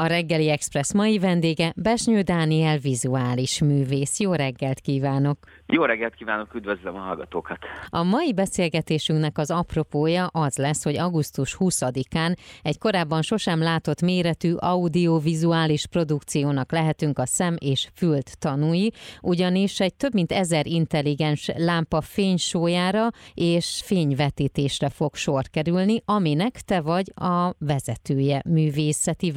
A reggeli Express mai vendége Besnyő Dániel vizuális művész. Jó reggelt kívánok! Jó reggelt kívánok, üdvözlöm a hallgatókat! A mai beszélgetésünknek az apropója az lesz, hogy augusztus 20-án egy korábban sosem látott méretű audiovizuális produkciónak lehetünk a szem és fült tanúi, ugyanis egy több mint ezer intelligens lámpa fénysójára és fényvetítésre fog sor kerülni, aminek te vagy a vezetője, művészeti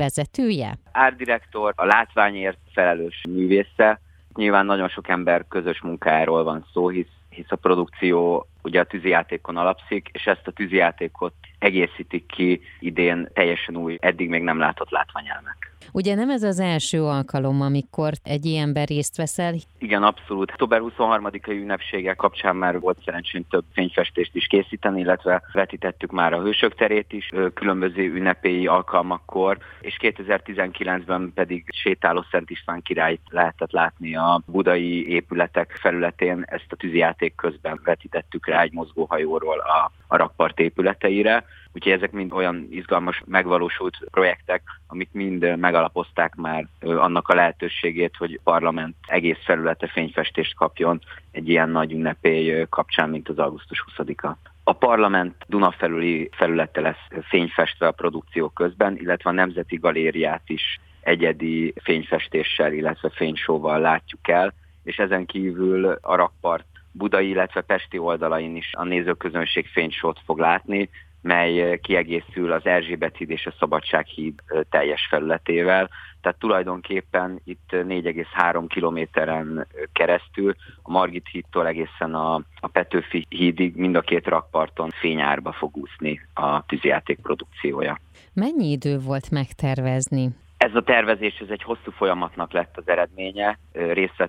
vezetője? Árdirektor, a látványért felelős művésze, Nyilván nagyon sok ember közös munkájáról van szó, hisz, hisz a produkció ugye a tűzijátékon alapszik, és ezt a tűzijátékot egészítik ki idén teljesen új, eddig még nem látott látványelmek. Ugye nem ez az első alkalom, amikor egy ilyenben részt veszel? Igen, abszolút. Október 23-ai ünnepsége kapcsán már volt szerencsém több fényfestést is készíteni, illetve vetítettük már a Hősök terét is különböző ünnepélyi alkalmakkor, és 2019-ben pedig sétáló Szent István királyt lehetett látni a budai épületek felületén. Ezt a tűzijáték közben vetítettük egy mozgóhajóról a, a rakpart épületeire. Úgyhogy ezek mind olyan izgalmas, megvalósult projektek, amik mind megalapozták már annak a lehetőségét, hogy parlament egész felülete fényfestést kapjon egy ilyen nagy ünnepély kapcsán, mint az augusztus 20-a. A parlament Duna felüli felülete lesz fényfestve a produkció közben, illetve a Nemzeti Galériát is egyedi fényfestéssel, illetve fénysóval látjuk el, és ezen kívül a rakpart budai, illetve pesti oldalain is a nézőközönség fénysót fog látni, mely kiegészül az Erzsébet híd és a Szabadság híd teljes felületével. Tehát tulajdonképpen itt 4,3 kilométeren keresztül a Margit hídtól egészen a, a Petőfi hídig mind a két rakparton fényárba fog úszni a tűzjáték produkciója. Mennyi idő volt megtervezni? Ez a tervezés ez egy hosszú folyamatnak lett az eredménye, részt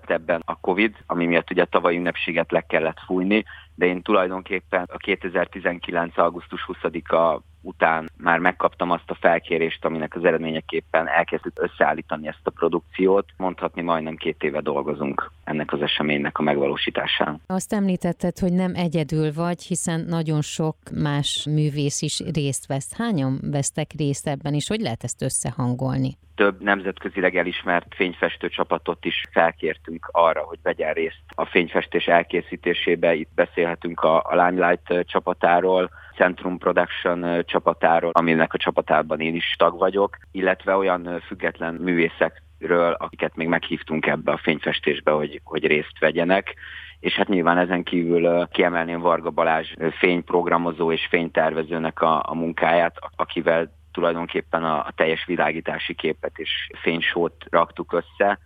a Covid, ami miatt ugye a tavalyi ünnepséget le kellett fújni, de én tulajdonképpen a 2019. augusztus 20-a után már megkaptam azt a felkérést, aminek az eredményeképpen elkezdtük összeállítani ezt a produkciót. Mondhatni majdnem két éve dolgozunk ennek az eseménynek a megvalósításán. Azt említetted, hogy nem egyedül vagy, hiszen nagyon sok más művész is részt vesz. Hányan vesztek részt ebben, és hogy lehet ezt összehangolni? Több nemzetközileg elismert fényfestő csapatot is felkértünk arra, hogy vegyen részt a fényfestés elkészítésébe. Itt beszélhetünk a, a Limelight csapatáról, Centrum Production csapatáról, aminek a csapatában én is tag vagyok, illetve olyan független művészekről, akiket még meghívtunk ebbe a fényfestésbe, hogy, hogy részt vegyenek és hát nyilván ezen kívül kiemelném Varga Balázs fényprogramozó és fénytervezőnek a, a munkáját, akivel tulajdonképpen a, a teljes világítási képet és fénysót raktuk össze,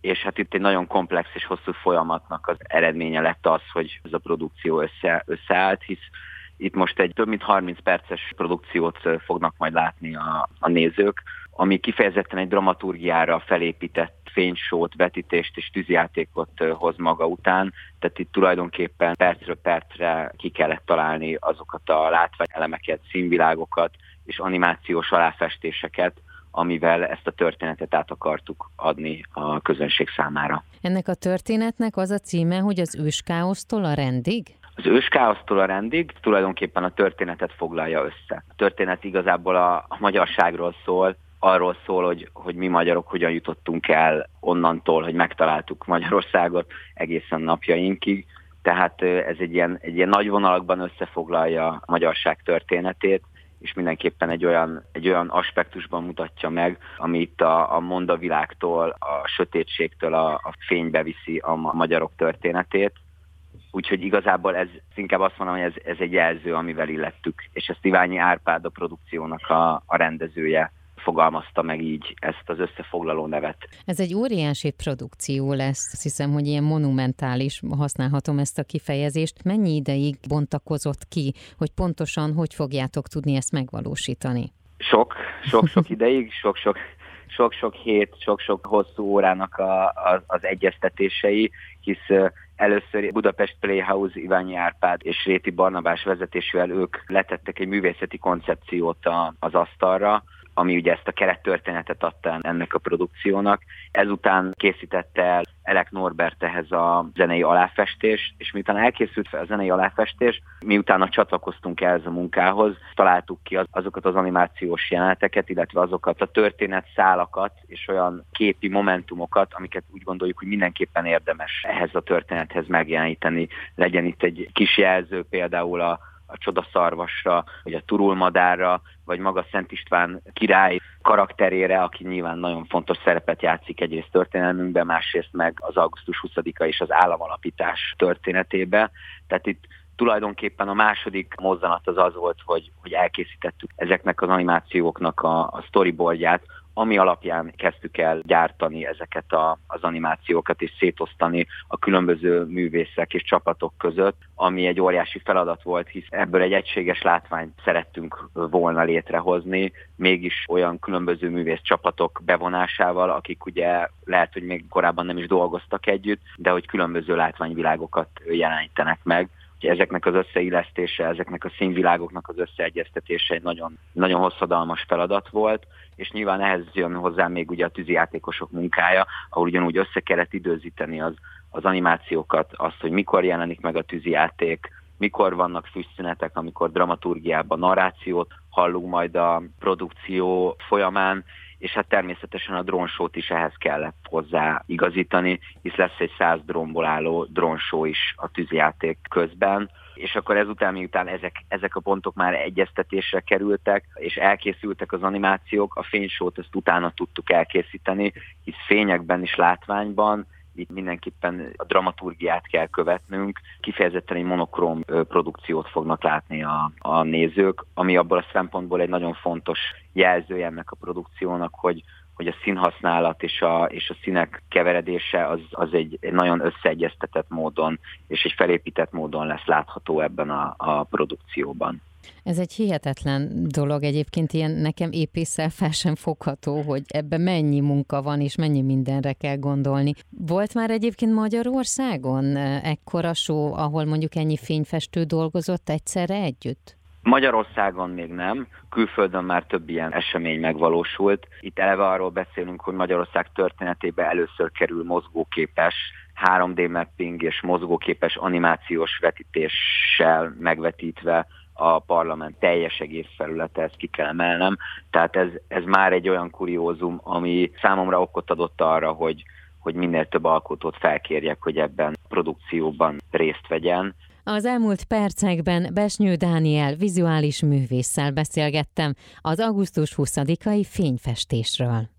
és hát itt egy nagyon komplex és hosszú folyamatnak az eredménye lett az, hogy ez a produkció össze, összeállt, hisz itt most egy több mint 30 perces produkciót fognak majd látni a, a nézők, ami kifejezetten egy dramaturgiára felépített fénysót, vetítést és tűzjátékot hoz maga után, tehát itt tulajdonképpen percről percre ki kellett találni azokat a látványelemeket, színvilágokat és animációs aláfestéseket, amivel ezt a történetet át akartuk adni a közönség számára. Ennek a történetnek az a címe, hogy az őskáosztól a rendig? Az őskáosztól a rendig tulajdonképpen a történetet foglalja össze. A történet igazából a, a magyarságról szól, arról szól, hogy, hogy mi magyarok hogyan jutottunk el onnantól, hogy megtaláltuk Magyarországot egészen napjainkig. Tehát ez egy ilyen, egy ilyen nagy vonalakban összefoglalja a magyarság történetét, és mindenképpen egy olyan, egy olyan aspektusban mutatja meg, ami itt a, a mondavilágtól, a sötétségtől a, a fénybe viszi a magyarok történetét. Úgyhogy igazából ez inkább azt mondom, hogy ez, ez egy jelző, amivel illettük, és ezt Iványi Árpád a produkciónak a, a rendezője fogalmazta meg így ezt az összefoglaló nevet. Ez egy óriási produkció lesz, azt hiszem, hogy ilyen monumentális, használhatom ezt a kifejezést. Mennyi ideig bontakozott ki, hogy pontosan hogy fogjátok tudni ezt megvalósítani? Sok, sok-sok ideig, sok-sok sok-sok hét, sok-sok hosszú órának a, a, az egyeztetései, hisz először Budapest Playhouse Iványi Árpád és Réti Barnabás vezetésével ők letettek egy művészeti koncepciót a, az asztalra, ami ugye ezt a kerettörténetet adta ennek a produkciónak. Ezután készítette el Elek Norbert ehhez a zenei aláfestés, és miután elkészült a zenei aláfestés, miután csatlakoztunk ehhez a munkához, találtuk ki azokat az animációs jeleneteket, illetve azokat a történet szálakat és olyan képi momentumokat, amiket úgy gondoljuk, hogy mindenképpen érdemes ehhez a történethez megjeleníteni. Legyen itt egy kis jelző például a a csodaszarvasra, vagy a turulmadárra, vagy maga Szent István király karakterére, aki nyilván nagyon fontos szerepet játszik egyrészt történelmünkben, másrészt meg az augusztus 20-a és az államalapítás történetébe. Tehát itt tulajdonképpen a második mozzanat az az volt, hogy, hogy elkészítettük ezeknek az animációknak a, a storyboardját, ami alapján kezdtük el gyártani ezeket a, az animációkat és szétosztani a különböző művészek és csapatok között, ami egy óriási feladat volt, hisz ebből egy egységes látványt szerettünk volna létrehozni, mégis olyan különböző művész csapatok bevonásával, akik ugye lehet, hogy még korábban nem is dolgoztak együtt, de hogy különböző látványvilágokat jelenítenek meg ezeknek az összeillesztése, ezeknek a színvilágoknak az összeegyeztetése egy nagyon, nagyon hosszadalmas feladat volt, és nyilván ehhez jön hozzá még ugye a tűzijátékosok munkája, ahol ugyanúgy össze kellett időzíteni az, az animációkat, azt, hogy mikor jelenik meg a tűzijáték, mikor vannak füstszünetek, amikor dramaturgiában narrációt hallunk majd a produkció folyamán, és hát természetesen a drónsót is ehhez kellett hozzá igazítani, hisz lesz egy száz drónból álló drónsó is a tűzjáték közben, és akkor ezután, miután ezek, ezek a pontok már egyeztetésre kerültek, és elkészültek az animációk, a fénysót ezt utána tudtuk elkészíteni, hisz fényekben is látványban, itt mindenképpen a dramaturgiát kell követnünk, kifejezetten egy monokróm produkciót fognak látni a, a nézők, ami abból a szempontból egy nagyon fontos jelzője ennek a produkciónak, hogy hogy a színhasználat és a, és a színek keveredése az, az egy, egy nagyon összeegyeztetett módon és egy felépített módon lesz látható ebben a, a produkcióban. Ez egy hihetetlen dolog egyébként, ilyen nekem épészel fel sem fogható, hogy ebbe mennyi munka van, és mennyi mindenre kell gondolni. Volt már egyébként Magyarországon ekkora show, ahol mondjuk ennyi fényfestő dolgozott egyszerre együtt? Magyarországon még nem, külföldön már több ilyen esemény megvalósult. Itt eleve arról beszélünk, hogy Magyarország történetében először kerül mozgóképes 3D mapping és mozgóképes animációs vetítéssel megvetítve a parlament teljes egész felülete, ezt ki kell emelnem. Tehát ez, ez már egy olyan kuriózum, ami számomra okot adott arra, hogy, hogy minél több alkotót felkérjek, hogy ebben produkcióban részt vegyen. Az elmúlt percekben Besnyő Dániel vizuális művésszel beszélgettem az augusztus 20-ai fényfestésről.